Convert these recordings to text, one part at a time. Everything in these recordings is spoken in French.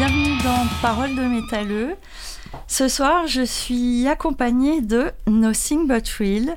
Bienvenue dans Parole de métalleux. Ce soir, je suis accompagnée de Nothing But Real.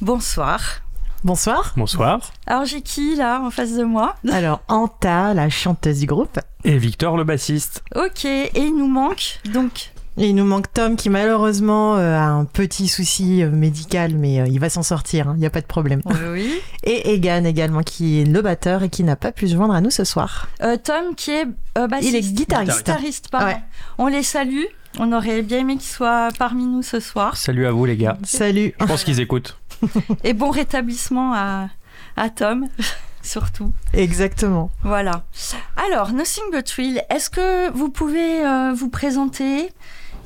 Bonsoir. Bonsoir. Bonsoir. Alors j'ai qui là en face de moi? Alors Anta, la chanteuse du groupe. Et Victor, le bassiste. Ok, et il nous manque donc Et il nous manque Tom qui malheureusement euh, a un petit souci euh, médical, mais euh, il va s'en sortir, il n'y a pas de problème. oui. Et Egan également qui est le batteur et qui n'a pas pu se joindre à nous ce soir. Euh, Tom qui est euh, bassiste. Il est guitariste. Guitariste, pardon. Ouais. On les salue. On aurait bien aimé qu'ils soient parmi nous ce soir. Salut à vous les gars. Salut. Je pense qu'ils écoutent. Et bon rétablissement à, à Tom, surtout. Exactement. Voilà. Alors, Nothing But Real, est-ce que vous pouvez euh, vous présenter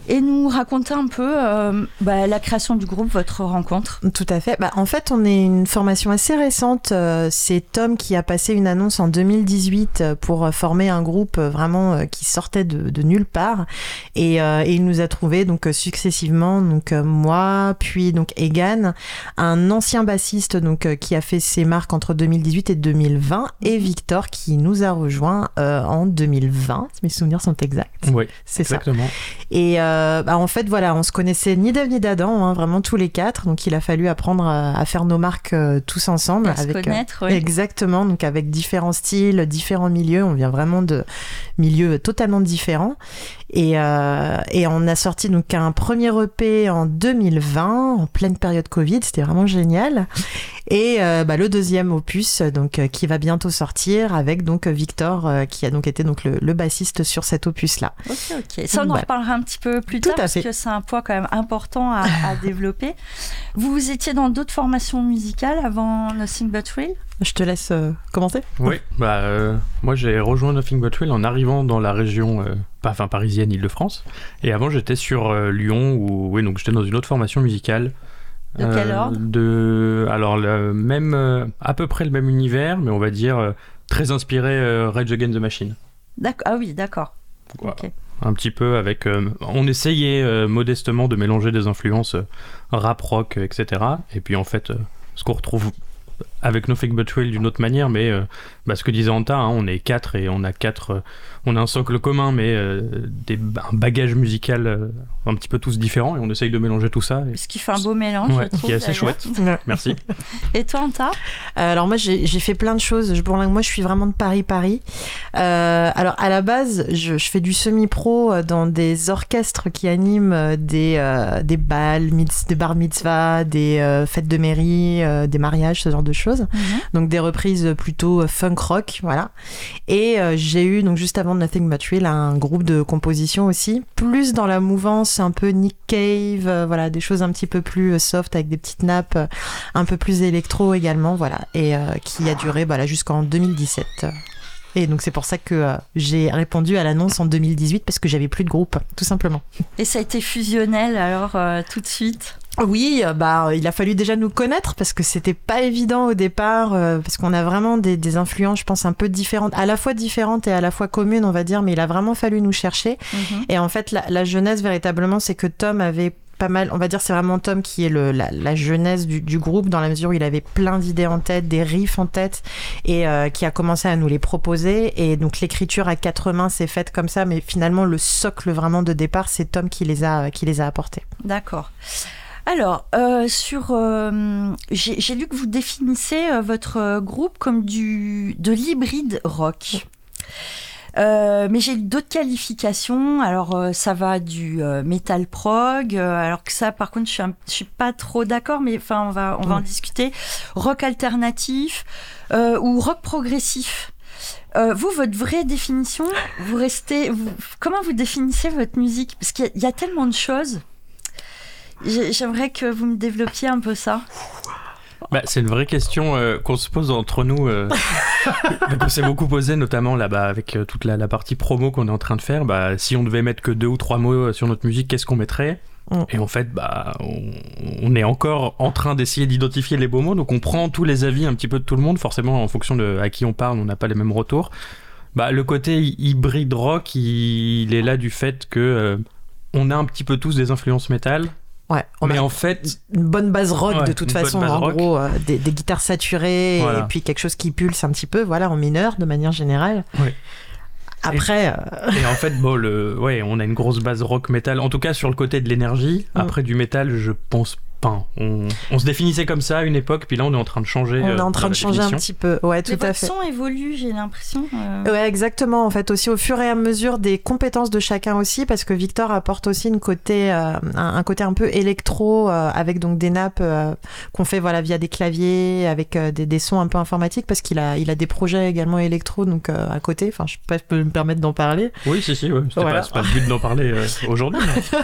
et nous raconter un peu euh, bah, la création du groupe, votre rencontre Tout à fait. Bah, en fait, on est une formation assez récente. Euh, C'est Tom qui a passé une annonce en 2018 euh, pour former un groupe vraiment qui sortait de, de nulle part. Et, euh, et il nous a trouvé donc successivement donc moi, puis donc Egan, un ancien bassiste donc qui a fait ses marques entre 2018 et 2020, et Victor qui nous a rejoint euh, en 2020. Si mes souvenirs sont exacts. Oui, C'est ça. exactement. Et euh, bah, en fait, voilà, on se connaissait ni d'Ève ni d'Adam, hein, vraiment tous les quatre. Donc, il a fallu apprendre à, à faire nos marques euh, tous ensemble. À se avec, euh, connaître, oui. Exactement, donc avec différents styles, différents milieux. On vient vraiment de milieux totalement différents. Et, euh, et on a sorti donc un premier EP en 2020, en pleine période Covid. C'était vraiment génial. Et euh, bah, le deuxième opus, donc euh, qui va bientôt sortir, avec donc Victor, euh, qui a donc été donc le, le bassiste sur cet opus-là. Ok, ok. Ça, on en Voilà. reparlera un petit peu plus Tout tard parce fait. que c'est un poids quand même important à, à développer. Vous, vous étiez dans d'autres formations musicales avant Nothing But Real? Je te laisse euh, commencer. Oui, bah, euh, moi j'ai rejoint Nothing But Real en arrivant dans la région euh, pas- enfin, parisienne, Île-de-France. Et avant j'étais sur euh, Lyon, où oui, donc j'étais dans une autre formation musicale. De quel ordre? de, Alors, le même, à peu près le même univers, mais on va dire très inspiré Rage Against the Machine. Ah oui, d'accord. Ok. un petit peu avec on essayait modestement de mélanger des influences rap rock etc et puis en fait ce qu'on retrouve avec No Fake But Real d'une autre manière mais euh, bah, ce que disait Anta hein, on est quatre et on a quatre euh, on a un socle commun mais euh, des, un bagage musical euh, un petit peu tous différents et on essaye de mélanger tout ça et- Ce qui fait un beau mélange, Ouais, je trouve. qui est assez chouette merci Et toi, Anta? Euh, alors moi j'ai fait plein de choses. Je, bon, moi je suis vraiment de Paris Paris. Euh, alors à la base je, je fais du semi-pro dans des orchestres qui animent des euh, des balles, des bar mitzvahs, des euh, fêtes de mairie, euh, des mariages, ce genre de choses. Donc des reprises plutôt euh, funk rock, voilà. Et euh, j'ai eu donc juste avant Nothing But Real un groupe de composition aussi, plus dans la mouvance un peu Nick Cave, euh, voilà des choses un petit peu plus soft avec des petites nappes, un peu plus électro également, voilà, et qui a duré bah, là jusqu'en 2017. Et donc c'est pour ça que euh, j'ai répondu à l'annonce en 2018 parce que j'avais plus de groupe, tout simplement. Et ça a été fusionnel alors euh, tout de suite? Oui, euh, bah il a fallu déjà nous connaître parce que c'était pas évident au départ euh, parce qu'on a vraiment des, des influences, je pense un peu différentes, à la fois différentes et à la fois communes, on va dire, mais il a vraiment fallu nous chercher. Mhm. Et en fait, la, la jeunesse véritablement, c'est que Tom avait pas mal, on va dire, c'est vraiment Tom qui est le, la, la jeunesse du, du groupe dans la mesure où il avait plein d'idées en tête, des riffs en tête et euh, qui a commencé à nous les proposer. Et donc l'écriture à quatre mains s'est faite comme ça, mais finalement le socle vraiment de départ, c'est Tom qui les a, qui les a apportés. D'accord. Alors, euh, sur, euh, j'ai lu que vous définissez euh, votre groupe comme du de l'hybride rock. Mais j'ai d'autres qualifications. Alors, ça va du metal prog. alors que ça, par contre, je suis, un- je suis pas trop d'accord. Mais enfin, on va, on va en discuter. Rock alternatif ou rock progressif. Euh, vous, votre vraie définition, vous restez. Vous, comment vous définissez votre musique? Parce qu'il y a tellement de choses. J'ai- J'aimerais que vous me développiez un peu ça. Bah, c'est une vraie question euh, qu'on se pose entre nous, euh, qu'on s'est beaucoup posé, notamment là-bas avec euh, toute la, la partie promo qu'on est en train de faire. Bah, si on devait mettre que deux ou trois mots euh, sur notre musique, qu'est-ce qu'on mettrait? Mm. Et en fait, bah, on, on est encore en train d'essayer d'identifier les beaux mots, donc on prend tous les avis un petit peu de tout le monde. Forcément, en fonction de à qui on parle, on n'a pas les mêmes retours. Bah, le côté hy- hybride rock, il, il est là du fait que euh, on a un petit peu tous des influences métal, Ouais, on mais a en fait, une bonne base rock Ouais, de toute façon, en rock. gros, euh, des, des guitares saturées Voilà. et puis quelque chose qui pulse un petit peu, voilà, en mineur de manière générale. Après, euh, Et en fait, bon, le, ouais, on a une grosse base rock metal. En tout cas, sur le côté de l'énergie. Mm. Après, du métal, je pense On, on se définissait comme ça à une époque, puis là, on est en train de changer. on euh, est en dans train de changer un petit peu. Ouais, Mais tout à votre fait. son évolue, j'ai l'impression. euh, Ouais, exactement. En fait, aussi au fur et à mesure des compétences de chacun aussi, parce que Victor apporte aussi une côté, euh, un, un côté un peu électro, euh, avec donc des nappes euh, qu'on fait voilà via des claviers, avec euh, des, des sons un peu informatiques, parce qu'il a, il a des projets également électro, donc euh, à côté. Enfin, je sais pas, je peux me permettre d'en parler. Oui, si, si, ouais. C'était Voilà. pas, c'est pas le but d'en parler euh, aujourd'hui. mais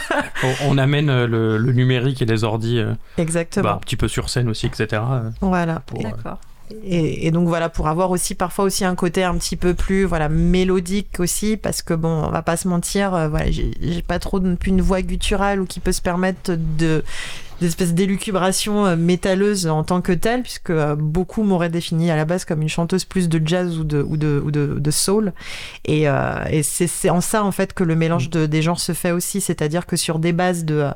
on, on amène euh, le, le numérique et les ordis euh, Exactement. bah, un petit peu sur scène aussi, etc. euh, Voilà. euh, D'accord. Et, et donc voilà, pour avoir aussi parfois aussi un côté un petit peu plus voilà mélodique aussi, parce que bon, on va pas se mentir, euh, voilà, j'ai j'ai pas trop non plus une voix gutturale ou qui peut se permettre de d'espèces d'élucubration euh, métalleuse en tant que telle, puisque euh, beaucoup m'auraient défini à la base comme une chanteuse plus de jazz ou de, ou de, ou de, de soul. Et, euh, et c'est en ça, en fait, que le mélange de, des genres se fait aussi, c'est-à-dire que sur des bases de,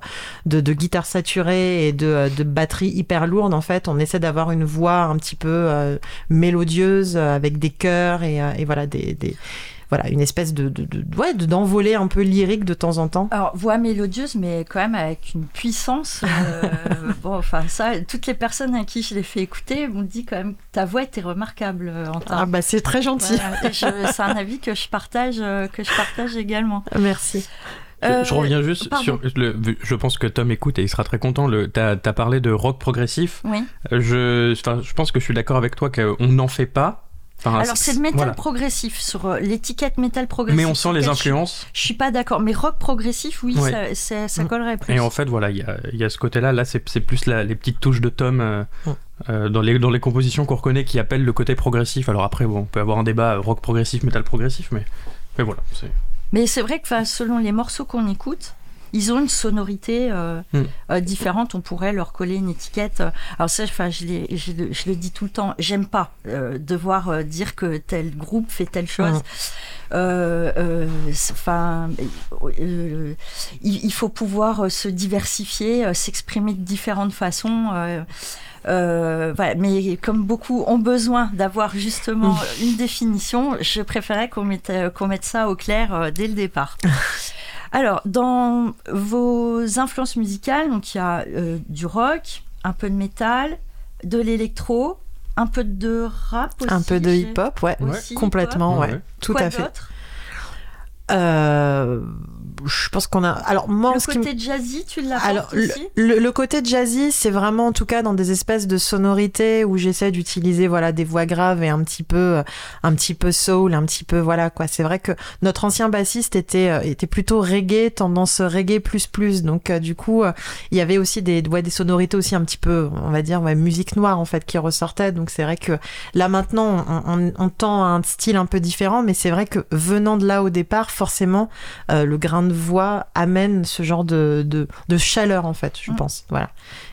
de, de guitare saturée et de, de batterie hyper lourde, en fait, on essaie d'avoir une voix un petit peu euh, mélodieuse, euh, avec des chœurs et, euh, et voilà, des, des- voilà, une espèce de, de, de- ouais, de- d'envolée un peu lyrique de temps en temps. Alors, voix mélodieuse, mais quand même avec une puissance. euh, bon, enfin, ça, toutes les personnes à qui je l'ai fait écouter m'ont dit quand même que ta voix était remarquable, euh, Ah Antin. bah c'est très gentil. Voilà, et je- c'est un avis que je partage, euh, que je partage également. Merci. Je- Euh, je reviens juste pardon. sur le. Je pense que Tom écoute et il sera très content. Le, t'as, as parlé de rock progressif. Oui. Je, enfin, je pense que je suis d'accord avec toi qu'on n'en fait pas. Enfin, Alors, c'est le métal voilà. progressif sur euh, l'étiquette métal progressif. Mais on sent les influences. Je, je suis pas d'accord, mais rock progressif, oui, Ouais. ça, ça, ça Mm. collerait plus. Et en fait, voilà, il y a, il y a ce côté-là. Là, c'est, c'est plus la- les petites touches de Tom euh, Mm. euh, dans, les, dans les compositions qu'on reconnaît qui appellent le côté progressif. Alors après, bon, on peut avoir un débat rock progressif, métal progressif, mais, mais voilà. C'est... Mais c'est vrai que selon les morceaux qu'on écoute, ils ont une sonorité euh, Mm. euh, différente. On pourrait leur coller une étiquette. Alors ça, 'fin, je, le- je le dis tout le temps, j'aime pas euh, devoir euh, dire que tel groupe fait telle chose. Mm. Euh, euh, c'est- 'fin, euh, il, il faut pouvoir euh, se diversifier, euh, s'exprimer de différentes façons. euh, euh, voilà. Mais comme beaucoup ont besoin d'avoir justement une définition, je préférais qu'on mette, euh, qu'on mette ça au clair euh, dès le départ. Alors, dans vos influences musicales, donc il y a euh, du rock, un peu de métal, de l'électro, un peu de rap aussi. Un peu de hip-hop, ouais. aussi, Complètement, Ouais, ouais. ouais. Tout Quoi à fait. Euh, je pense qu'on a. Alors moi, Le ce qui me- côté jazzy, tu l'as Alors, le, aussi? le- le côté jazzy, c'est vraiment en tout cas dans des espèces de sonorités où j'essaie d'utiliser voilà des voix graves et un petit peu, euh, un petit peu soul, un petit peu voilà quoi. C'est vrai que notre ancien bassiste était euh, était plutôt reggae, tendance reggae plus plus. Donc euh, du coup, euh, il y avait aussi des ouais, des sonorités aussi un petit peu, on va dire ouais, musique noire en fait qui ressortait. Donc c'est vrai que là maintenant, on, on, on tend à un style un peu différent, mais c'est vrai que venant de là au départ, forcément, euh, le grain de voix amène ce genre de, de, de chaleur en fait, je Mm. pense. Voilà.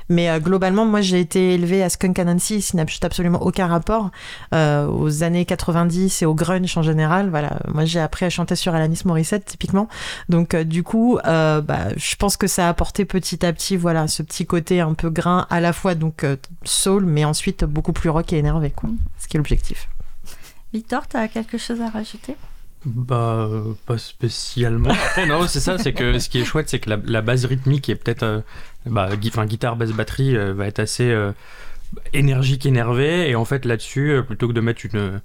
Mais euh, globalement, moi j'ai été élevée à Skunk Anansi, ce qui n'a absolument aucun rapport euh, aux années 90 et au grunge en général. Voilà, moi j'ai appris à chanter sur Alanis Morissette typiquement. Donc euh, du coup, bah, je pense que ça a apporté petit à petit, voilà, ce petit côté un peu grain à la fois donc soul, mais ensuite beaucoup plus rock et énervé, quoi. Mm. Ce qui est l'objectif. Victor, tu as quelque chose à rajouter? Bah, pas spécialement. Non, c'est ça, c'est que ce qui est chouette, c'est que la, base rythmique est peut-être. euh, bah, guitare, basse, batterie euh, va être assez euh, énergique, énervée. Et en fait, là-dessus, euh, plutôt que de mettre une,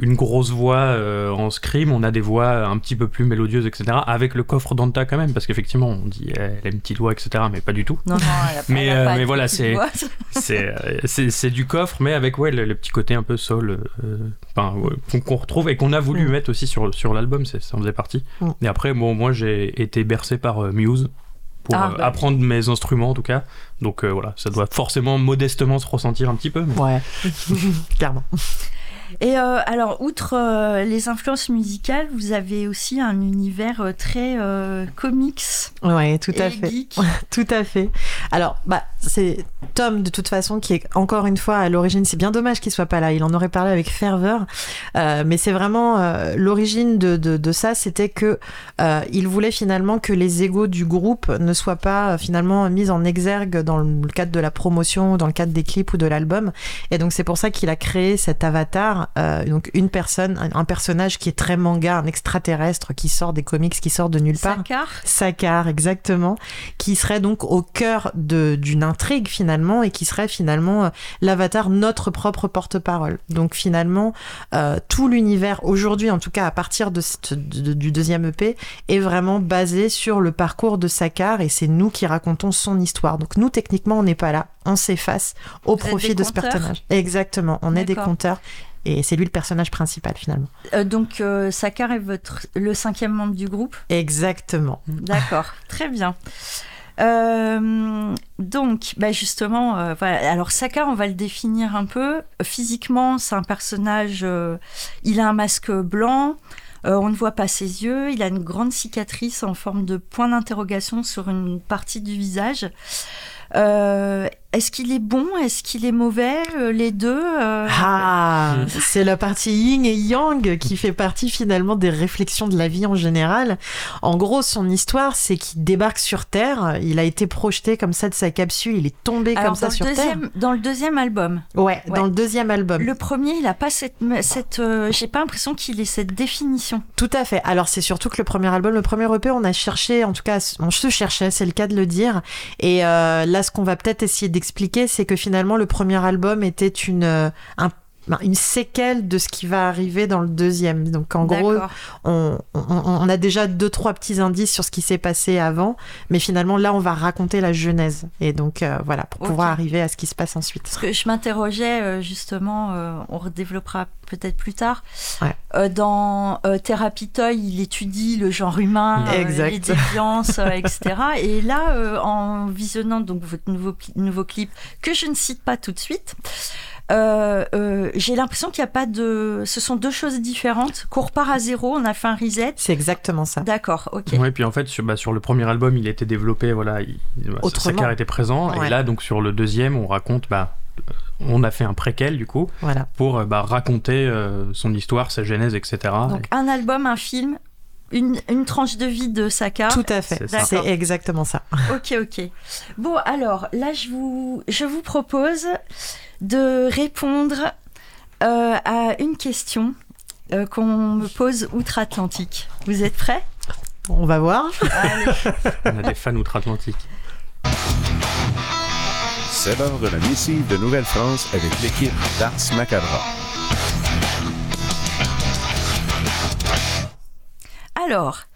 une grosse voix euh, en scream, on a des voix un petit peu plus mélodieuses, etc. Avec le coffre d'Anta quand même, parce qu'effectivement, on dit eh, elle a une petite voix, etc. Mais pas du tout. Non, non, elle a pas, Mais, euh, pas mais voilà, c'est-. C'est euh, c'est- c'est du coffre, mais avec ouais, le, le petit côté un peu euh, enfin, ouais, qu'on retrouve et qu'on a voulu Mm. mettre aussi sur, sur l'album, c'est- ça en faisait partie. Mm. Et après, bon, moi j'ai été bercé par Muse pour Ah, bah. apprendre mes instruments en tout cas. Donc euh, voilà, ça doit forcément modestement se ressentir un petit peu. mais- Ouais, clairement. Et euh, alors, outre euh, les influences musicales, vous avez aussi un univers euh, très comics Ouais, tout et à fait. geek. Tout à fait. Alors, bah, c'est Tom, de toute façon, qui est encore une fois à l'origine. C'est bien dommage qu'il soit pas là. Il en aurait parlé avec ferveur. Mais c'est vraiment l'origine de, de, de ça. C'était que il voulait finalement que les égaux du groupe ne soient pas finalement mis en exergue dans le cadre de la promotion, dans le cadre des clips ou de l'album. Et donc, c'est pour ça qu'il a créé cet avatar Euh, donc une personne, un, un personnage qui est très manga, un extraterrestre qui sort des comics, qui sort de nulle part. Sakar Sakar, exactement, qui serait donc au cœur d'une intrigue finalement et qui serait finalement euh, l'avatar, notre propre porte-parole. Donc finalement, euh, tout l'univers aujourd'hui, en tout cas à partir de, cette- de- du deuxième EP, est vraiment basé sur le parcours de Sakar et c'est nous qui racontons son histoire. Donc nous, techniquement, on n'est pas là, on s'efface au Vous profit de ce personnage. Exactement, on est des D'accord. Et c'est lui le personnage principal finalement. Euh, donc euh, Sakar est votre le cinquième membre du groupe? Exactement. D'accord, très bien. Euh, donc, bah justement, euh, voilà. Alors Sakar, on va le définir un peu. Physiquement, c'est un personnage. euh, il a un masque blanc. on ne voit pas ses yeux. Il a une grande cicatrice en forme de point d'interrogation sur une partie du visage. Est-ce qu'il est bon Est-ce qu'il est mauvais Euh, Les deux euh, Ah, c'est la partie yin et yang qui fait partie finalement des réflexions de la vie en général. En gros, son histoire, c'est qu'il débarque sur Terre. Il a été projeté comme ça de sa capsule. Il est tombé Alors, comme ça sur deuxième, dans le deuxième album, Terre. Ouais, Ouais. dans le deuxième album. le premier, il n'a pas cette. cette euh, J'ai pas l'impression qu'il ait cette définition. Tout à fait. Alors c'est surtout que le premier album, le premier EP, on a cherché, en tout cas, on se cherchait, c'est le cas de le dire. Et euh, là, ce qu'on va peut-être essayer d'expliquer, c'est que finalement, le premier album était une euh, un- une séquelle de ce qui va arriver dans le deuxième. Donc en gros, on, on- on a déjà deux trois petits indices sur ce qui s'est passé avant, mais finalement là, on va raconter la genèse. Et donc euh, voilà, pour pouvoir arriver à ce qui se passe ensuite. Parce que je m'interrogeais euh, justement, euh, on redéveloppera peut-être plus tard. Ouais. Euh, dans Thérapie Toy, il étudie le genre humain, Exact. les déviances, etc. Et là, en visionnant donc votre nouveau, nouveau clip, que je ne cite pas tout de suite, euh, euh, j'ai l'impression qu'il n'y a pas de. Ce sont deux choses différentes. Qu'on repart à zéro, on a fait un reset. C'est exactement ça. D'accord, ok. Ouais, puis en fait, sur, bah, sur le premier album, il était développé, voilà, il, bah, Autrement. Était présent, Ouais. et là, donc sur le deuxième, on raconte, bah, euh, on a fait un préquel du coup Voilà. pour bah, raconter euh, son histoire, sa genèse, etc. Donc un album, un film, une, une tranche de vie de Saka. Tout à fait. C'est exactement ça. Ok, ok. Bon, alors là, je vous, je vous propose de répondre euh, à une question euh, qu'on me pose outre-Atlantique. Vous êtes prêts? On va voir. Allez. On a des fans outre-Atlantique. C'est l'heure de la missive de Nouvelle-France avec l'équipe d'Ars Macabra. Alors,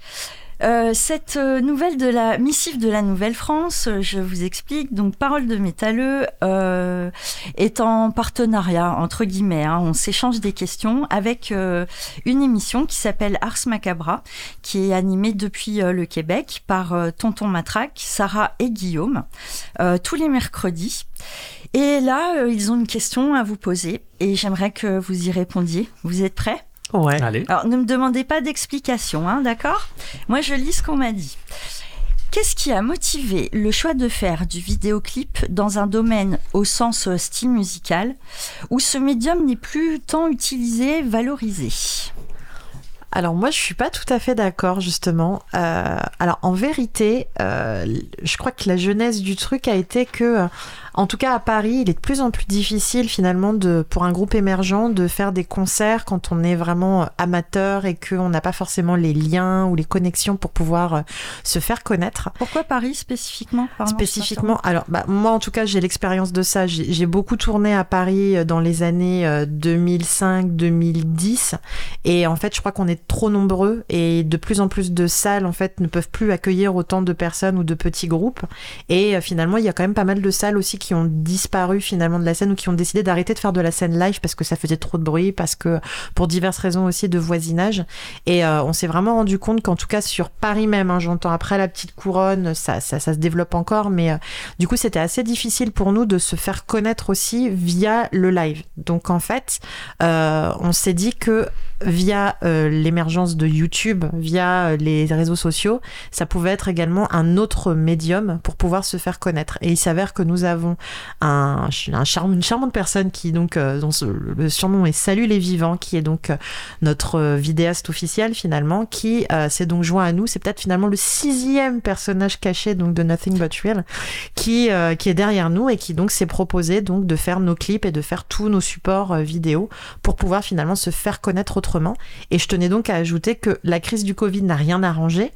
euh, cette euh, nouvelle de la missive de la Nouvelle-France, euh, je vous explique. Donc, Parole de Métalleux est en partenariat, entre guillemets. hein. on s'échange des questions avec une émission qui s'appelle Ars Macabra, qui est animée depuis le Québec par Tonton Matraque, Sarah et Guillaume, tous les mercredis. Et là, ils ont une question à vous poser et j'aimerais que vous y répondiez. Vous êtes prêts? Ouais. Allez. alors, ne me demandez pas d'explication, hein, d'accord? Moi, je lis ce qu'on m'a dit. Qu'est-ce qui a motivé le choix de faire du vidéoclip dans un domaine au sens euh, style musical où ce médium n'est plus tant utilisé, valorisé? Alors moi, je suis pas tout à fait d'accord justement. Euh, alors en vérité, euh, je crois que la jeunesse du truc a été que, en tout cas à Paris, il est de plus en plus difficile finalement de, pour un groupe émergent de faire des concerts quand on est vraiment amateur et qu'on n'a pas forcément les liens ou les connexions pour pouvoir euh, se faire connaître. Pourquoi Paris spécifiquement Spécifiquement, alors bah, moi en tout cas j'ai l'expérience de ça. J'ai beaucoup tourné à Paris euh, dans les années 2005-2010 et en fait je crois qu'on est trop nombreux et de plus en plus de salles en fait ne peuvent plus accueillir autant de personnes ou de petits groupes et euh, finalement il y a quand même pas mal de salles aussi qui ont disparu finalement de la scène ou qui ont décidé d'arrêter de faire de la scène live parce que ça faisait trop de bruit parce que pour diverses raisons aussi de voisinage et euh, on s'est vraiment rendu compte qu'en tout cas sur Paris même, hein, j'entends après la petite couronne, ça, ça, se développe encore, mais euh, du coup c'était assez difficile pour nous de se faire connaître aussi via le live. Donc en fait, euh, on s'est dit que via euh, l'émergence de YouTube, via euh, les réseaux sociaux, ça pouvait être également un autre médium pour pouvoir se faire connaître. Et il s'avère que nous avons un, une charmante personne qui donc euh, dont le surnom est Salut les vivants, qui est donc notre vidéaste officiel finalement, qui s'est donc joint à nous. C'est peut-être finalement le sixième personnage caché donc de Nothing But Real qui qui est derrière nous et qui donc s'est proposé donc de faire nos clips et de faire tous nos supports vidéo pour pouvoir finalement se faire connaître autrement. Et je tenais donc à ajouter que la crise du Covid n'a rien arrangé.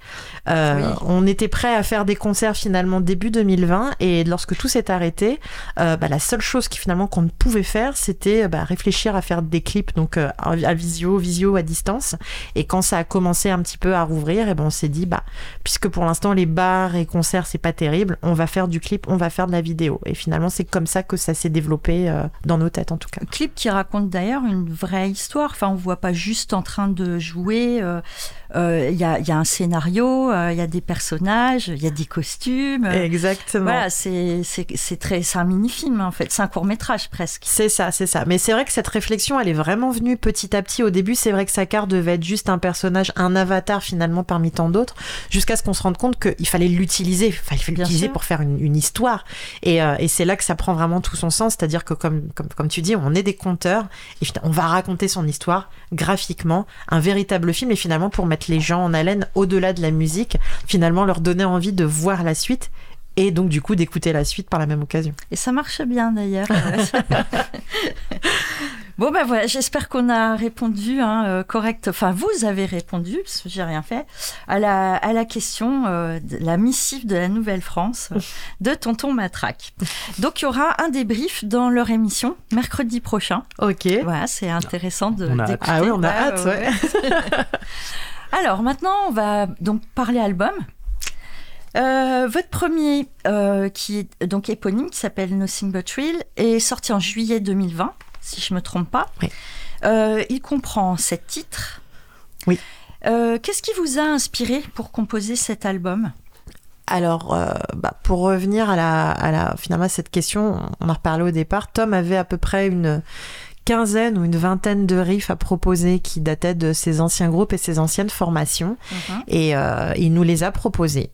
Euh, Oui. On était prêt à faire des concerts finalement début 2020 et lorsque tout s'est arrêté, euh, bah, la seule chose qui finalement qu'on ne pouvait faire, c'était bah, réfléchir à faire des clips donc euh, à visio, visio à distance. Et quand ça a commencé un petit peu à rouvrir, et ben on s'est dit bah puisque pour l'instant les bars et concerts c'est pas terrible, on va faire du clip, on va faire de la vidéo. Et finalement c'est comme ça que ça s'est développé dans nos têtes en tout cas. Clip qui raconte d'ailleurs une vraie histoire. Enfin, on voit pas juste en train de jouer. Euh, euh, Il y, a, il y a un scénario, euh, il y a des personnages, il y a des costumes. Exactement. Voilà, c'est très c'est un mini film en fait, c'est un court métrage presque. C'est ça, c'est ça. Mais c'est vrai que cette réflexion, elle est vraiment venue petit à petit. Au début, c'est vrai que Sakar devait être juste un personnage, un avatar finalement parmi tant d'autres, jusqu'à ce qu'on se rende compte qu'il fallait l'utiliser. Enfin, il fallait l'utiliser pour faire une, une histoire. Et, euh, et c'est là que ça prend vraiment tout son sens. C'est-à-dire que, comme, comme, comme tu dis, on est des conteurs et on va raconter son histoire graphiquement, un véritable film. Et finalement, pour mettre les gens en haleine au-delà de la musique, finalement, leur donner envie de voir la suite. Et donc, du coup, d'écouter la suite par la même occasion. Et ça marche bien d'ailleurs. bon ben voilà, j'espère qu'on a répondu hein, euh, correct. Enfin, vous avez répondu parce que j'ai rien fait à la à la question euh, de la missive de la Nouvelle-France de Tonton Matraque. Donc il y aura un débrief dans leur émission mercredi prochain. Ok. Voilà, c'est intéressant de. On a. Ah oui, on a Ouais, hâte, ouais. Alors maintenant, on va donc parler album. Euh, votre premier, euh, qui est donc éponyme, qui s'appelle Nothing But Real, est sorti en juillet 2020, si je me trompe pas. Oui. Euh, il comprend sept titres. Oui. Qu'est-ce qui vous a inspiré pour composer cet album? Alors, euh, bah, pour revenir à la, à la, finalement, à cette question, on en a reparlé au départ. Tom avait à peu près une quinzaine ou une vingtaine de riffs à proposer qui dataient de ses anciens groupes et ses anciennes formations. Et euh, il nous les a proposés.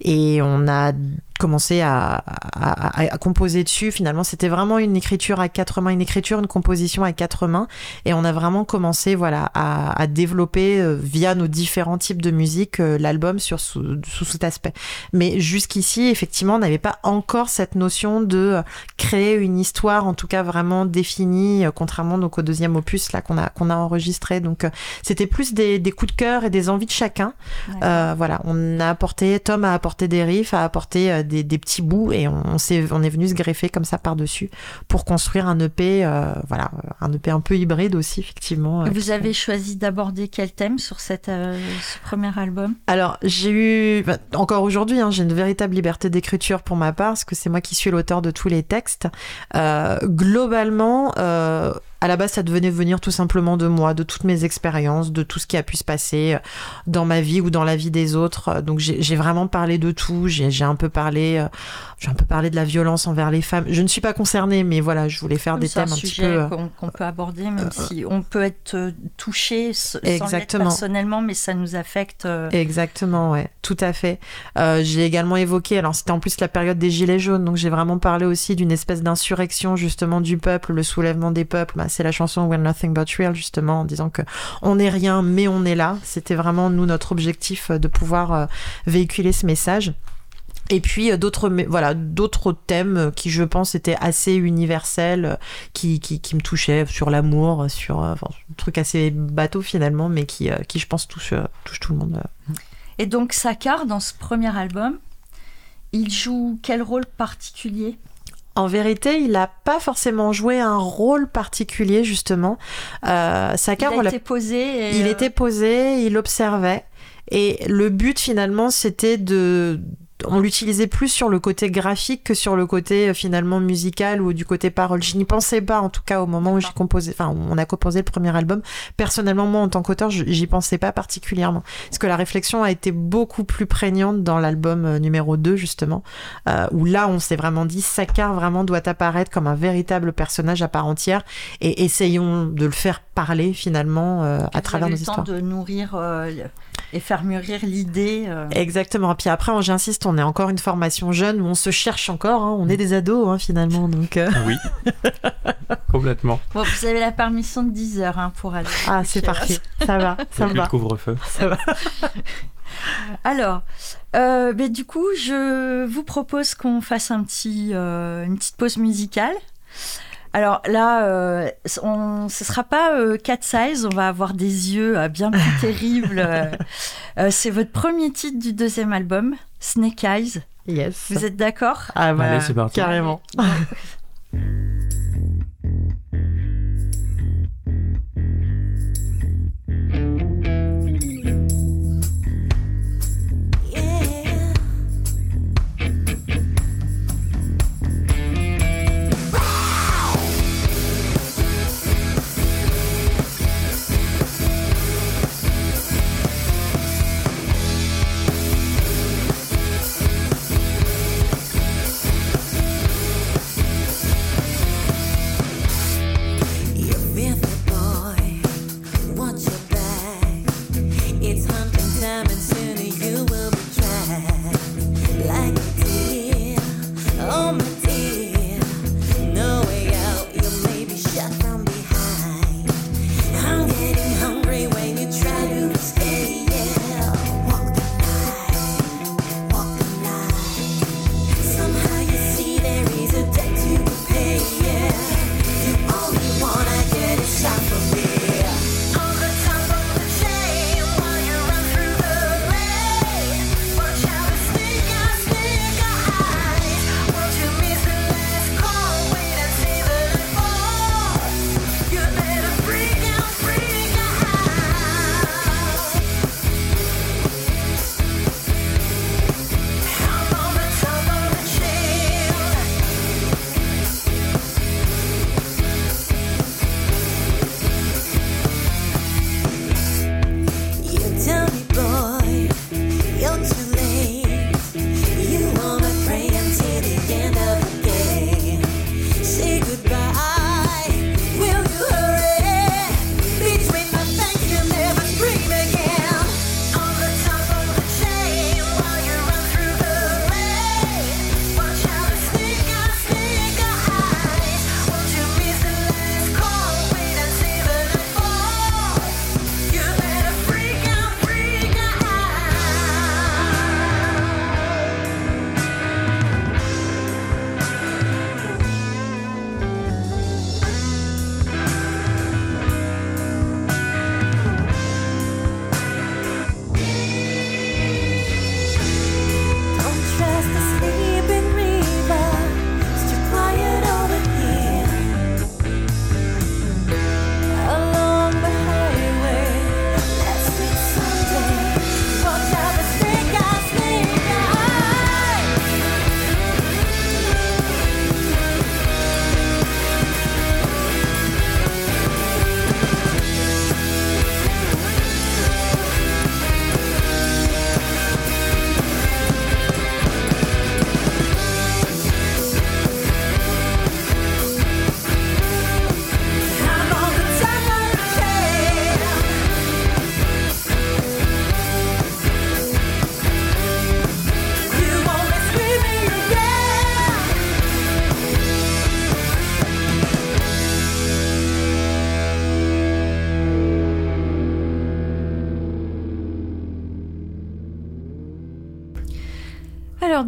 Et on a commencé à, à- à- à composer dessus. Finalement, c'était vraiment une écriture à quatre mains, une écriture, une composition à quatre mains. Et on a vraiment commencé voilà, à, à développer euh, via nos différents types de musique euh, l'album sur sous, sous cet aspect. Mais jusqu'ici, effectivement, on n'avait pas encore cette notion de euh, créer une histoire, en tout cas vraiment définie, contrairement donc au deuxième opus là qu'on a qu'on a enregistré. Donc c'était plus des, des coups de cœur et des envies de chacun. Euh, voilà, on a apporté, Tom a apporté des riffs, a apporté des, des petits bouts et on, on s'est, on est venu se greffer comme ça par dessus pour construire un EP, euh, voilà, un EP un peu hybride aussi effectivement. euh, Vous avez choisi d'aborder quel thème sur cette, euh, ce premier album? Alors, j'ai eu, bah, encore aujourd'hui, hein, j'ai une véritable liberté d'écriture pour ma part, parce que c'est moi qui suis l'auteur de tous les textes. Euh, globalement, euh, à la base, ça devenait venir tout simplement de moi, de toutes mes expériences, de tout ce qui a pu se passer euh, dans ma vie ou dans la vie des autres. Euh, Donc, j'ai vraiment parlé de tout. J'ai un peu parlé, euh, j'ai un peu parlé de la violence envers les femmes. Je ne suis pas concernée, mais voilà, je voulais faire des C'est un thèmes un petit peu. qu'on peut aborder, même si on peut être touché sans Exactement. personnellement, mais ça nous affecte. Exactement, ouais, tout à fait. Euh, j'ai également évoqué, alors c'était en plus la période des Gilets jaunes, donc j'ai vraiment parlé aussi d'une espèce d'insurrection justement du peuple, le soulèvement des peuples. Bah, c'est la chanson When Nothing But Real justement, en disant que on n'est rien, mais on est là. C'était vraiment nous notre objectif euh, de pouvoir euh, véhiculer ce message. Et puis euh, d'autres, voilà, d'autres thèmes qui, je pense, étaient assez universels, qui, qui, qui me touchaient sur l'amour, sur un truc assez bateau finalement, mais qui, qui je pense, touche, touche tout le monde. Et donc Sakar, dans ce premier album, il joue quel rôle particulier? En vérité, il n'a pas forcément joué un rôle particulier, justement. Euh, Sakar, Il été posé. et, il euh, était posé, il observait. Et le but, finalement, c'était de. On l'utilisait plus sur le côté graphique que sur le côté euh, finalement musical ou du côté parole. Je n'y pensais pas en tout cas au moment où j'ai composé, enfin on a composé le premier album. Personnellement, moi en tant qu'auteur, j'y pensais pas particulièrement. Parce que la réflexion a été beaucoup plus prégnante dans l'album euh, numéro 2 justement, euh, où là on s'est vraiment dit Sakar vraiment doit apparaître comme un véritable personnage à part entière et essayons de le faire parler finalement euh, à travers nos le temps histoires. de nourrir euh, et faire mûrir l'idée. euh. Exactement. Puis après, on- j'insiste, on est encore une formation jeune où on se cherche encore. hein. On est des ados hein, finalement, donc euh, Oui. Complètement. Bon, vous avez la permission de 10 heures hein, pour aller. ah c'est parfait. Ça va, ça va, couvre-feu. ça va. Alors, euh, ben, du coup, je vous propose qu'on fasse un petit, euh, une petite pause musicale. Alors là, euh, on, ce sera pas euh, Cat Size, on va avoir des yeux euh, bien plus terribles. Euh, euh, c'est votre premier titre du deuxième album, Snake Eyes. Yes. Vous êtes d'accord? Ah bah, Allez, c'est parti. Carrément.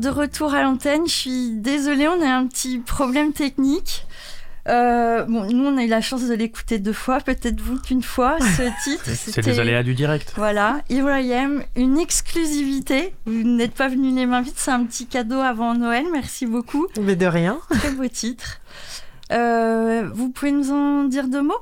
de retour à l'antenne, je suis désolée, on a un petit problème technique. Euh, bon, nous, on a eu la chance de l'écouter deux fois, peut-être vous qu'une fois, ce titre. C'est les aléas du direct. Voilà, Here I Am, une exclusivité. Vous n'êtes pas venu les mains vides, c'est un petit cadeau avant Noël, merci beaucoup. Mais de rien. Très beau titre. Euh, vous pouvez nous en dire deux mots?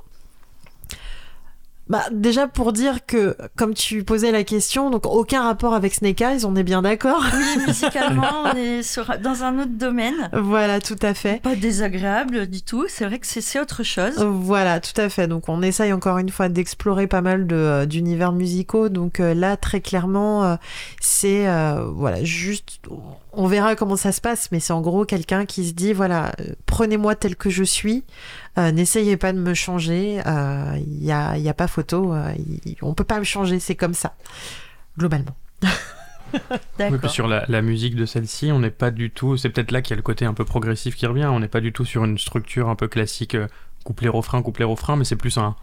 Bah, déjà pour dire que, comme tu posais la question, donc aucun rapport avec Snake Eyes, on est bien d'accord Oui, musicalement, on est sur, dans un autre domaine. Voilà, tout à fait. Pas désagréable du tout, c'est vrai que c'est autre chose. Voilà, tout à fait. Donc on essaye encore une fois d'explorer pas mal euh, d'univers musicaux. Donc euh, là, très clairement, euh, c'est euh, voilà, juste, on verra comment ça se passe, mais c'est en gros quelqu'un qui se dit voilà, euh, prenez-moi tel que je suis. Euh, N'essayez pas de me changer. Il n'y a, y a pas photo. euh, y- on peut pas me changer. C'est comme ça, globalement. Oui, D'accord. puis sur la, la musique de celle-ci, on n'est pas du tout. C'est peut-être là qu'il y a le côté un peu progressif qui revient. On n'est pas du tout sur une structure un peu classique, euh, couplet-refrain, couplet-refrain, mais c'est plus un,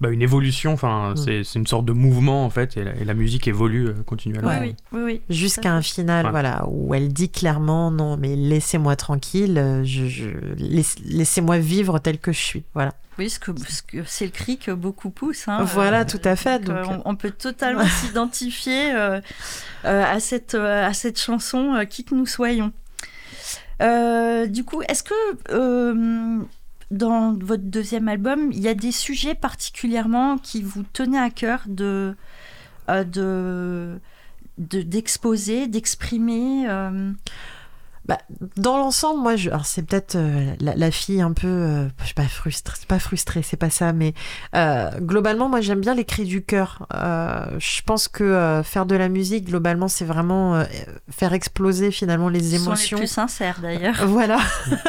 bah, une évolution. Enfin, Mm. c'est c'est une sorte de mouvement en fait, et la, et la musique évolue euh, continuellement. Oui, oui, oui, oui. Jusqu'à un final, Ouais. voilà, où elle dit clairement non, mais laissez-moi tranquille. euh, Je, je- laisse- laissez-moi vivre tel que je suis. Voilà. Oui, ce que, ce que- c'est le cri que beaucoup poussent. hein. Voilà, tout à fait, euh, donc- on, on peut totalement s'identifier euh, euh, à, cette, euh, à cette chanson, euh, qui que nous soyons. Euh, du coup, est-ce que euh, dans votre deuxième album, il y a des sujets particulièrement qui vous tenaient à cœur de, euh, de, de- d'exposer, d'exprimer euh, Bah, dans l'ensemble, moi, je... alors c'est peut-être euh, la, la fille un peu, euh, je sais pas frustrée, c'est pas frustrée, c'est pas ça, mais euh, globalement, moi, j'aime bien les cris du cœur. Je pense que faire de la musique, globalement, c'est vraiment faire exploser finalement les sont les émotions. plus sincères d'ailleurs. Voilà.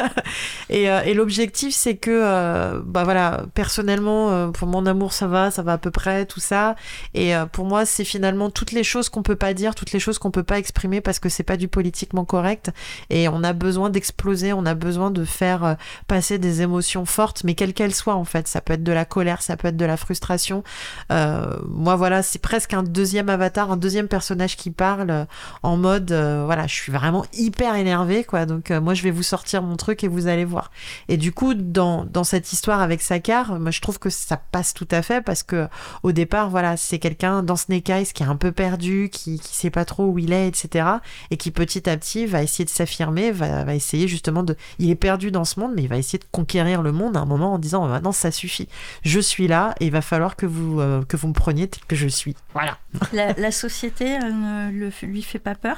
et et l'objectif, c'est que, bah voilà, personnellement, pour mon amour, ça va, ça va à peu près, tout ça. Et pour moi, c'est finalement toutes les choses qu'on peut pas dire, toutes les choses qu'on peut pas exprimer parce que c'est pas du politiquement correct. Et on a besoin d'exploser, on a besoin de faire euh, passer des émotions fortes, mais quelles qu'elles soient en fait. Ça peut être de la colère, ça peut être de la frustration. Euh, moi, voilà, c'est presque un deuxième avatar, un deuxième personnage qui parle euh, en mode, voilà, je suis vraiment hyper énervée, quoi. Donc, moi, je vais vous sortir mon truc et vous allez voir. Et du coup, dans, dans cette histoire avec Sakar, moi, je trouve que ça passe tout à fait parce que au départ, voilà, c'est quelqu'un dans Snake Eyes qui est un peu perdu, qui, qui sait pas trop où il est, etc. Et qui petit à petit va essayer de s'affirmer, va, va essayer justement de. Il est perdu dans ce monde, mais il va essayer de conquérir le monde à un moment en disant maintenant ça suffit. Je suis là et il va falloir que vous, euh, que vous me preniez tel que je suis. Voilà. La, la société euh, ne le, lui fait pas peur?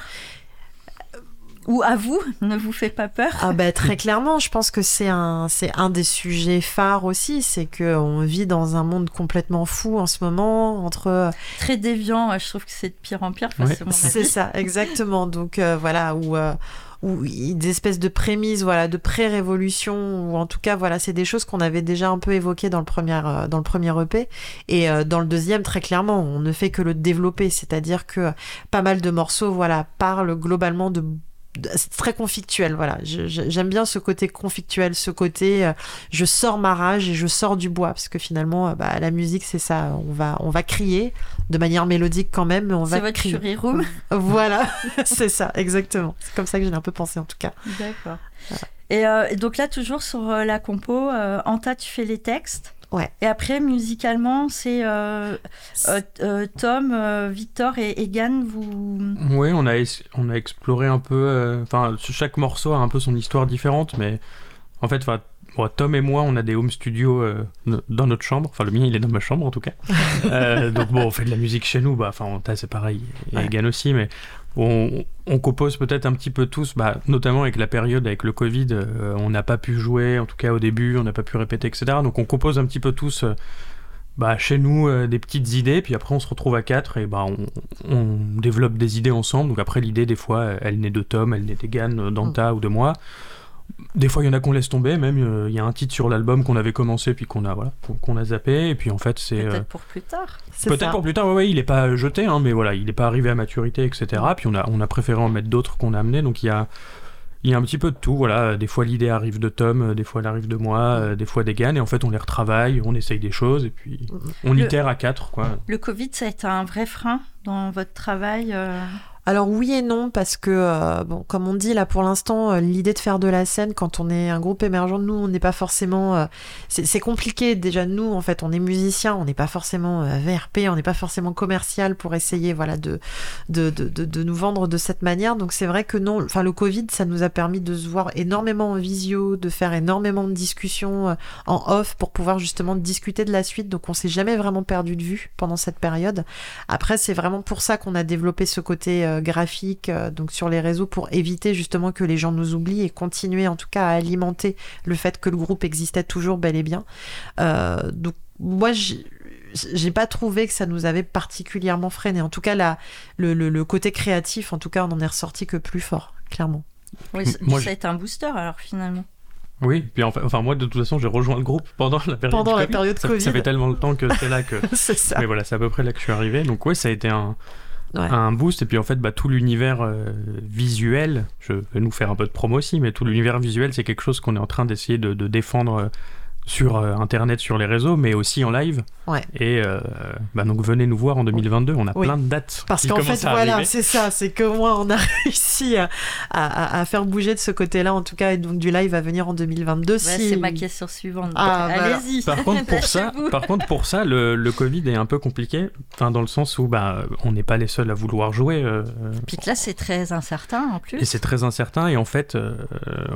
Ou à vous, ne vous fait pas peur? Ah bah, très clairement, je pense que c'est un, c'est un des sujets phares aussi, c'est que on vit dans un monde complètement fou en ce moment entre Très déviant, euh, je trouve que c'est de pire en pire. Ouais. c'est ça, exactement. Donc euh, voilà, où, euh, il- des espèces de prémices, voilà, de pré-révolution, ou en tout cas, voilà, c'est des choses qu'on avait déjà un peu évoquées dans le premier, euh, dans le premier EP. Et euh, dans le deuxième, très clairement, on ne fait que le développer, c'est-à-dire que pas mal de morceaux, voilà, parlent globalement de- c'est très conflictuel, voilà. J'aime bien ce côté conflictuel, ce côté euh, je sors ma rage et je sors du bois, parce que finalement, euh, bah, la musique c'est ça. On va, on va crier de manière mélodique quand même, mais on va votre crier. Fury Room Voilà, c'est ça, exactement. C'est comme ça que j'ai un peu pensé en tout cas. D'accord. Et, euh, et donc là, toujours sur la compo, Anta, tu fais les textes. Ouais. Et après, musicalement, c'est euh, euh, euh, Tom, euh, Victor et Egan, vous... Oui, on a, on a exploré un peu. euh, Enfin, chaque morceau a un peu son histoire différente, mais en fait, bon, Tom et moi, on a des home studios euh, dans notre chambre. Enfin, le mien, il est dans ma chambre en tout cas. Euh, donc bon, on fait de la musique chez nous. Bah, enfin, c'est pareil. Et Ouais. Egan aussi, mais on, on compose peut-être un petit peu tous, bah, notamment avec la période avec le Covid. euh, on n'a pas pu jouer, en tout cas au début, on n'a pas pu répéter, etc. Donc on compose un petit peu tous. euh, bah, chez nous euh, des petites idées, puis après on se retrouve à quatre et bah, on, on développe des idées ensemble. Donc après l'idée des fois elle naît de Tom, elle naît d'Egan, d'Anta ou de moi. Des fois il y en a qu'on laisse tomber, même euh, il y a un titre sur l'album qu'on avait commencé puis qu'on a voilà qu'on- a zappé et puis en fait c'est Peut-être euh, pour plus tard. C'est peut-être ça. pour plus tard ouais, ouais, il est pas jeté hein, mais voilà il est pas arrivé à maturité etc. Puis on a on a préféré en mettre d'autres qu'on a amenés donc il y a il y a un petit peu de tout, voilà. Des fois l'idée arrive de Tom, euh, des fois elle arrive de moi, euh, des fois d'Egan, et en fait on les retravaille, on essaye des choses, et puis on Le- itère à quatre, quoi. Le Covid, ça a été un vrai frein dans votre travail euh, Alors oui et non, parce que, euh, bon, comme on dit là pour l'instant, euh, l'idée de faire de la scène quand on est un groupe émergent, nous, on n'est pas forcément... euh, c'est compliqué déjà, nous, en fait, on est musicien, on n'est pas forcément VRP, on n'est pas forcément commercial pour essayer voilà, de, de, de, nous vendre de cette manière. Donc c'est vrai que non, enfin le Covid, ça nous a permis de se voir énormément en visio, de faire énormément de discussions en off pour pouvoir justement discuter de la suite. Donc on s'est jamais vraiment perdu de vue pendant cette période. Après, c'est vraiment pour ça qu'on a développé ce côté euh, graphique euh, donc sur les réseaux pour éviter justement que les gens nous oublient et continuer en tout cas à alimenter le fait que le groupe existait toujours bel et bien. Euh, donc moi, j'ai j'ai pas trouvé que ça nous avait particulièrement freiné. En tout cas, la, le, le, le côté créatif, en tout cas, on en est ressorti que plus fort, clairement. Oui, ça, moi, ça j'ai- a été un booster alors finalement. Oui, puis enfin, enfin, moi de toute façon j'ai rejoint le groupe pendant la période Pendant la Covid. période ça, Covid. ça fait tellement de temps que c'est là que. c'est ça. Mais voilà, c'est à peu près là que je suis arrivé. Donc ouais, ça a été un, Un boost. Et puis en fait, bah, tout l'univers euh, visuel, je vais nous faire un peu de promo aussi, mais tout l'univers visuel, c'est quelque chose qu'on est en train d'essayer de, de défendre euh, sur euh, Internet, sur les réseaux, mais aussi en live. Ouais. Et euh, bah, donc venez nous voir en 2022, on a Oui. plein de dates. Parce qu'en fait, voilà, c'est ça, c'est que moi, on a réussi à, à- à faire bouger de ce côté-là, en tout cas, et donc du live à venir en 2022. Ouais, si... C'est ma question suivante. Ah, voilà. Allez-y. Par contre, pour ça, par contre, pour ça, le, le Covid est un peu compliqué, enfin, dans le sens où bah, on n'est pas les seuls à vouloir jouer. euh, Puis que là, c'est très incertain en plus. Et c'est très incertain et en fait euh,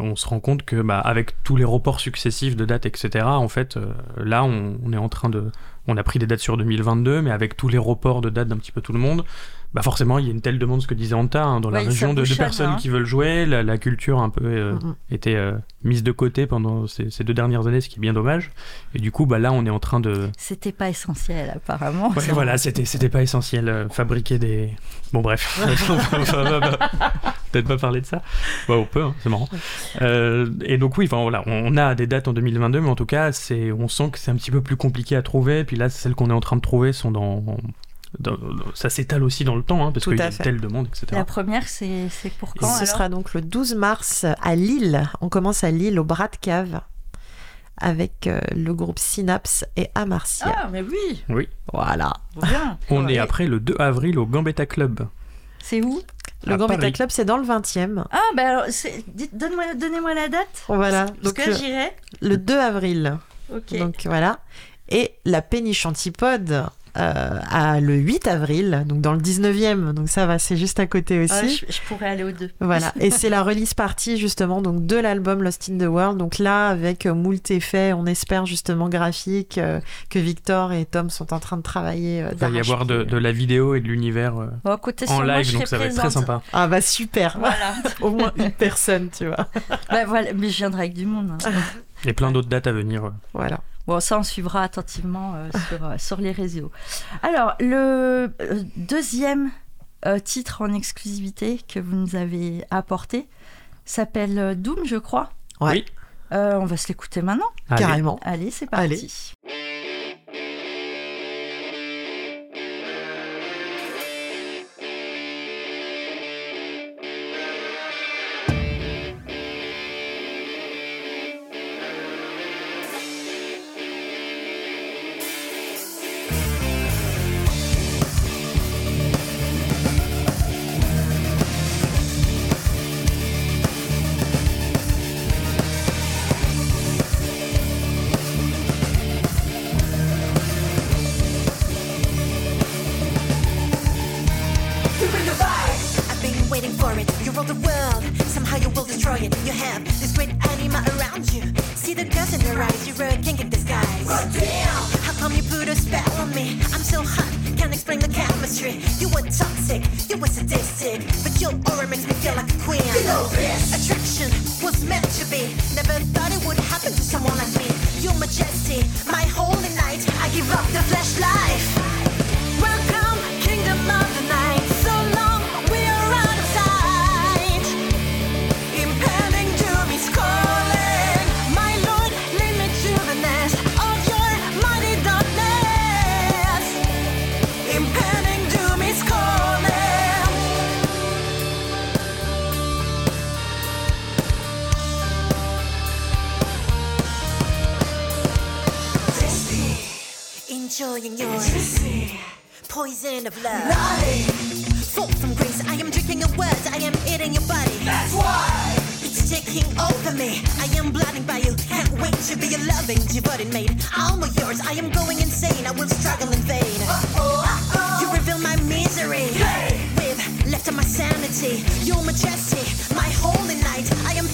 on se rend compte que bah, avec tous les reports successifs de dates etc en fait euh, là on, on est en train de on a pris des dates sur 2022 mais avec tous les reports de dates d'un petit peu tout le monde bah forcément il y a une telle demande ce que disait Anta hein, dans la région de, personnes hein. qui veulent jouer la, la culture un peu euh, était euh, mise de côté pendant ces, ces deux dernières années ce qui est bien dommage et du coup bah là on est en train de C'était pas essentiel apparemment. Ouais, voilà, c'était c'était pas essentiel euh, fabriquer des. Bon bref, peut-être pas parler de ça. Bah, on peut, hein, c'est marrant. Euh, et donc oui, enfin voilà, on a des dates en 2022, mais en tout cas, c'est, on sent que c'est un petit peu plus compliqué à trouver. Puis là, celles qu'on est en train de trouver sont dans, dans- ça s'étale aussi dans le temps, hein, parce qu'il y a une fait. telle demande, etc. La première, c'est pour quand Ce sera donc le 12 mars à Lille. On commence à Lille, au Bras de Cave, avec euh, le groupe Synapse et Amarcia. Ah, mais oui, Oui, Voilà. bien. on Ouais. est après le 2 avril au Gambetta Club. C'est où? Le À Gambetta Paris. Club, c'est dans le 20e. Ah, bah alors, donnez-moi la date. Voilà. Parce Donc, que j'irai. le 2 avril. Ok. Donc voilà. Et la péniche antipode euh, à le 8 avril, donc dans le 19e. Donc ça va, c'est juste à côté aussi. Ah, je, je pourrais aller aux deux. Voilà, et c'est la release partie justement donc de l'album Lost in the World. Donc là, avec euh, moult effets, on espère justement graphique euh, que Victor et Tom sont en train de travailler. euh, Il va y avoir de, la vidéo et de l'univers euh, Bon, côté en moi, live, donc ça va être très sympa. Ah bah super, Voilà. au moins une personne, tu vois. Bah, voilà. Mais je viendrai avec du monde. hein. Et plein d'autres dates à venir. Voilà. Bon, ça, on suivra attentivement euh, sur, euh, sur les réseaux. Alors, le euh, deuxième euh, titre en exclusivité que vous nous avez apporté s'appelle Doom, je crois. Ouais. Oui. Euh, on va se l'écouter maintenant. Allez. Carrément. Allez, c'est parti. Allez. Enjoying your poison of love. Full from grace, I am drinking your words, I am eating your body. That's why it's taking over me. I am blinded by you, can't wait to be your loving, devoted mate. I'm all yours, I am going insane, I will struggle in vain. You reveal my misery. Hey. With left of my sanity, your majesty, my holy night. I am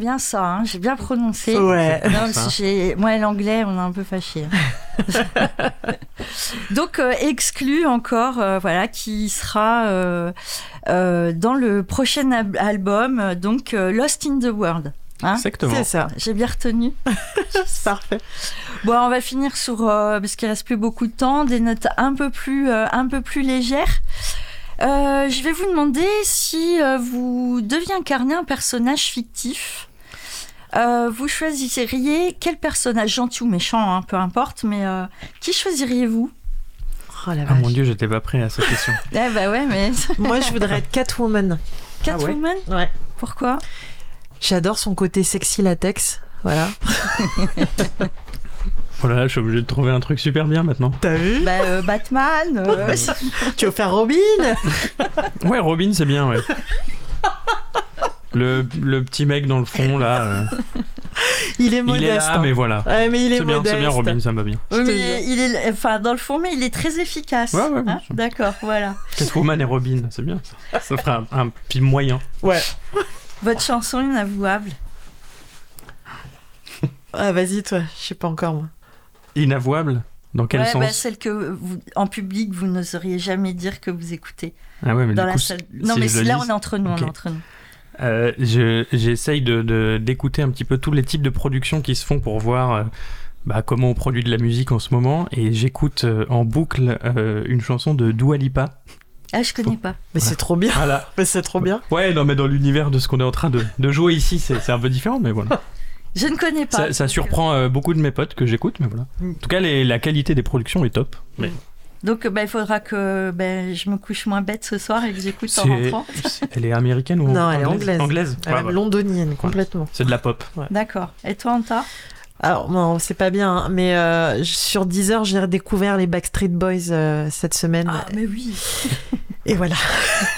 bien ça, hein, j'ai bien prononcé. Ouais. Non, moi, l'anglais, on est un peu fâché. Donc, euh, exclu encore, euh, voilà, qui sera euh, euh, dans le prochain al- album, donc euh, Lost in the World. Hein Exactement. C'est ça. J'ai bien retenu. C'est parfait. Bon, on va finir sur, euh, parce qu'il reste plus beaucoup de temps, des notes un peu plus, euh, un peu plus légères. Euh, je vais vous demander si euh, vous deviez incarner un personnage fictif. Euh, vous choisiriez quel personnage, gentil ou méchant, hein, peu importe, mais euh, qui choisiriez-vous? Oh la Ah vache. mon dieu, j'étais pas prêt à cette question. Eh bah ouais, mais Moi, je voudrais être Catwoman. Catwoman? Ouais? Pourquoi? J'adore son côté sexy latex. Voilà. Voilà, je suis obligé de trouver un truc super bien maintenant. T'as vu? Bah euh, Batman. euh, Tu veux faire Robin? Ouais, Robin, c'est bien, ouais. Le, le petit mec dans le fond, là, euh, Il est il modeste. est là, hein. mais voilà. Ouais, mais il est, C'est bien, modeste. c'est bien, Robin, ça me va bien. oui, te mais il est, enfin dans le fond, mais il est très efficace. Ouais, ouais, Hein. D'accord, voilà. Catwoman et Robin, c'est bien ça. Ça ferait un, un film moyen. Ouais. Votre chanson inavouable. Ah, vas-y, toi. Je sais pas encore, moi. Inavouable? Dans quel ouais, sens? bah, celle que vous, en public vous n'oseriez jamais dire que vous écoutez Ah ouais, mais dans du la coup, salle. si Non mais là on est entre nous, on est entre nous. Euh, je- J'essaye de- de- d'écouter un petit peu tous les types de productions qui se font pour voir euh, bah, comment on produit de la musique en ce moment. Et j'écoute euh, en boucle euh, une chanson de Dua Lipa. Ah je connais pas. Mais c'est trop bien. Voilà. Mais c'est trop bien. Ouais, non, mais dans l'univers de ce qu'on est en train de, de jouer ici, c'est c'est un peu différent, mais voilà. Je ne connais pas. Ça, surprend euh, beaucoup de mes potes que j'écoute, mais voilà. Mm. En tout cas, les- la qualité des productions est top. Mais euh, Donc bah, il faudra que ben, je me couche moins bête ce soir et que j'écoute en rentrant. elle est américaine ou Non, elle est anglaise. Anglaise. Elle Ouais, est voilà. londonienne, complètement. C'est de la pop. D'accord. Et toi Anta? Alors, non, c'est pas bien, hein, mais euh, sur Deezer, j'ai redécouvert les Backstreet Boys euh, cette semaine. Ah mais oui. Et voilà.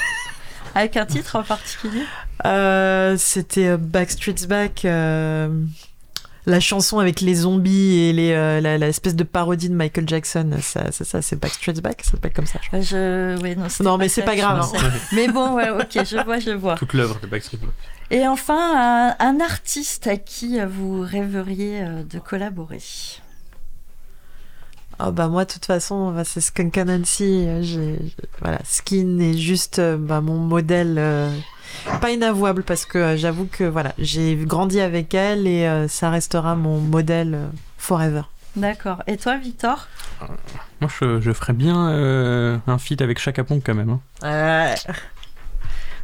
Avec un titre en particulier? Euh, C'était euh, Backstreet's Back. La chanson avec les zombies et les, euh, la, la espèce de parodie de Michael Jackson, ça, c'est ça, c'est Backstreet's Back, ça s'appelle comme ça. je crois. Je... ouais, non, mais ça, c'est pas grave, hein. Mais bon, ouais, ok, je vois, je vois. Toute l'œuvre de Backstreet Boys. Et enfin, un, un artiste à qui vous rêveriez euh, de collaborer? Ah bah moi, de toute façon, bah, c'est Skunk Anansi. euh, Voilà, Skin est juste euh, bah, mon modèle. euh, pas inavouable parce que euh, j'avoue que voilà, j'ai grandi avec elle et euh, ça restera mon modèle euh, forever. D'accord. Et toi, Victor? Moi, je, je ferais bien euh, un feat avec Chaka Ponk quand même. hein.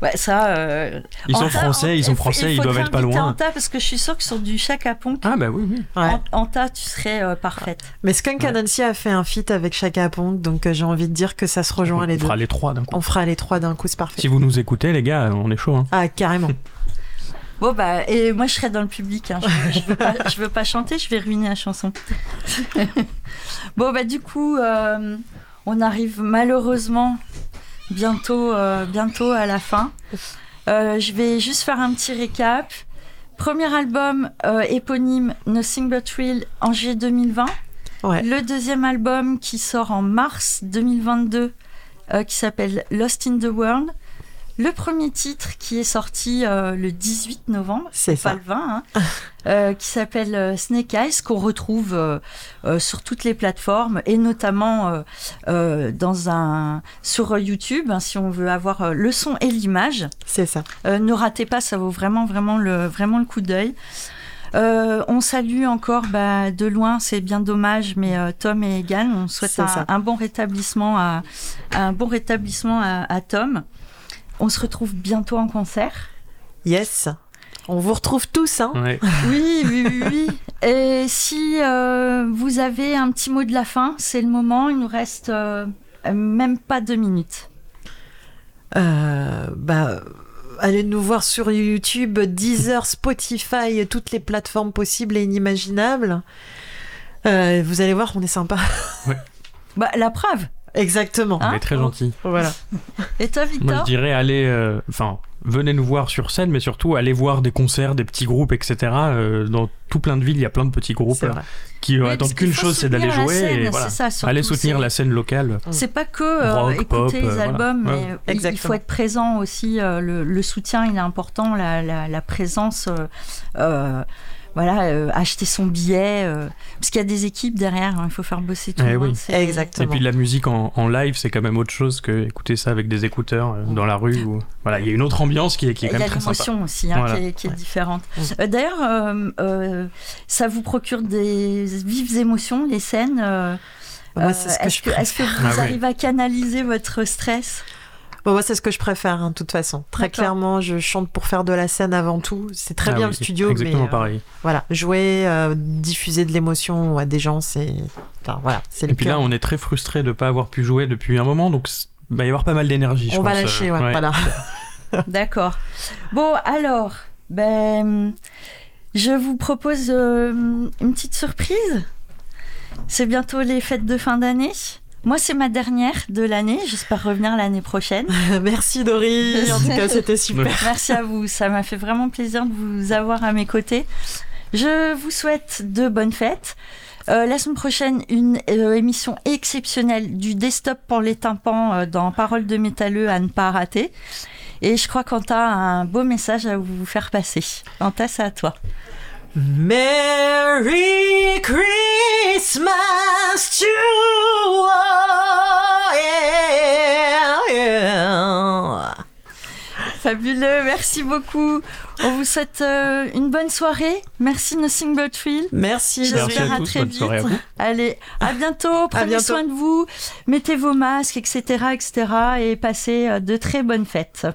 Ouais. Ouais, ça. euh, Ils sont français, Anta, ils sont français, il ils doivent être pas loin. Anta parce que je suis sûre que sur du Chaka Ponk, Ah bah oui, oui. Ouais. An- Anta, tu serais euh, parfaite. Mais Skunk Ouais. Anansi a fait un feat avec Chaka Ponk, donc euh, j'ai envie de dire que ça se rejoint on les deux. fera les trois d'un coup. On fera les trois d'un coup, c'est parfait. Si vous nous écoutez, les gars, on est chaud. Hein. Ah, carrément. Bon, bah, et moi, je serais dans le public. hein. Je, je veux pas, je veux pas chanter, je vais ruiner la chanson. bon, bah, du coup, euh, on arrive malheureusement bientôt, euh, bientôt à la fin. Euh, je vais juste faire un petit récap. Premier album euh, éponyme Nothing But Real en juillet 2020. Ouais. Le deuxième album qui sort en mars 2022 euh, qui s'appelle Lost in the World. Le premier titre qui est sorti euh, le 18 novembre, C'est pas ça. le 20, hein, euh, qui s'appelle euh, Snake Eyes, qu'on retrouve euh, sur toutes les plateformes et notamment dans un, sur YouTube, hein, si on veut avoir le son et l'image. C'est ça. Ne ratez pas, ça vaut vraiment, vraiment le, vraiment le coup d'œil. Euh, on salue encore bah, de loin, c'est bien dommage, mais euh, Tom et Egan, on souhaite un, bon rétablissement à un bon rétablissement à, à Tom. On se retrouve bientôt en concert. Yes. On vous retrouve tous, hein. Ouais. Oui, oui, oui, oui. Et si euh, vous avez un petit mot de la fin, c'est le moment. Il nous reste euh, même pas deux minutes. Euh, bah, allez nous voir sur YouTube, Deezer, Spotify, toutes les plateformes possibles et inimaginables. Euh, vous allez voir, on est sympa. Bah, la preuve. Exactement. Hein On est très gentil. Voilà. Et toi, Moi, je Victor dirais aller. euh, Enfin, venez nous voir sur scène, mais surtout allez voir des concerts, des petits groupes, etc. Euh, dans tout plein de villes, il y a plein de petits groupes euh, qui Oui, attendent qu'une chose, c'est d'aller jouer scène, et voilà. ça, Allez soutenir la scène locale. C'est pas que euh, Rock, écouter pop, les euh, voilà. albums, Ouais. mais il- faut être présent aussi. euh, le, le soutien, il est important, la, la- la présence. Voilà, euh, acheter son billet, euh, parce qu'il y a des équipes derrière, hein, il faut faire bosser tout Eh le oui. monde. c'est- Et Exactement. puis la musique en, en live, c'est quand même autre chose que écouter ça avec des écouteurs euh, dans la rue. Ou... Voilà, il y a une autre ambiance qui est, qui est Il quand y a même très sympa. l'émotion aussi hein, Voilà. qui est, qui est Ouais. différente. Mm. Euh, D'ailleurs, euh, euh, ça vous procure des vives émotions, les scènes. euh, euh, que Est-ce que, vous Ah arrivez à canaliser votre stress? Bon, moi, c'est ce que je préfère, hein, de toute façon. Très clairement, je chante pour faire de la scène avant tout. C'est très Ah bien oui, le studio, Exactement mais euh, pareil. voilà, jouer, euh, diffuser de l'émotion à des gens, c'est, enfin, voilà, c'est le Et puis là, on est très frustré de ne pas avoir pu jouer depuis un moment, donc il va y avoir pas mal d'énergie. je on va pense, lâcher, euh, ouais, ouais. voilà. D'accord. Bon, alors, ben, je vous propose euh, une petite surprise. C'est bientôt les fêtes de fin d'année. Moi, c'est ma dernière de l'année. J'espère revenir l'année prochaine. Merci Dory. En tout cas, c'était super. Merci à vous. Ça m'a fait vraiment plaisir de vous avoir à mes côtés. Je vous souhaite de bonnes fêtes. Euh, la semaine prochaine, une euh, émission exceptionnelle du desktop pour les tympans euh, dans Paroles de métalleux à ne pas rater. Et je crois qu'Anta a un beau message à vous faire passer. Anta, c'est à toi. Merry Christmas to all. Fabuleux, merci beaucoup. On vous souhaite euh, une bonne soirée. Merci Nothing But Thrill. Merci. J'espère à très bonne vite. soirée à vous. Allez, à bientôt. Prenez bientôt. soin de vous. Mettez vos masques, etc., etc. Et passez euh, de très bonnes fêtes.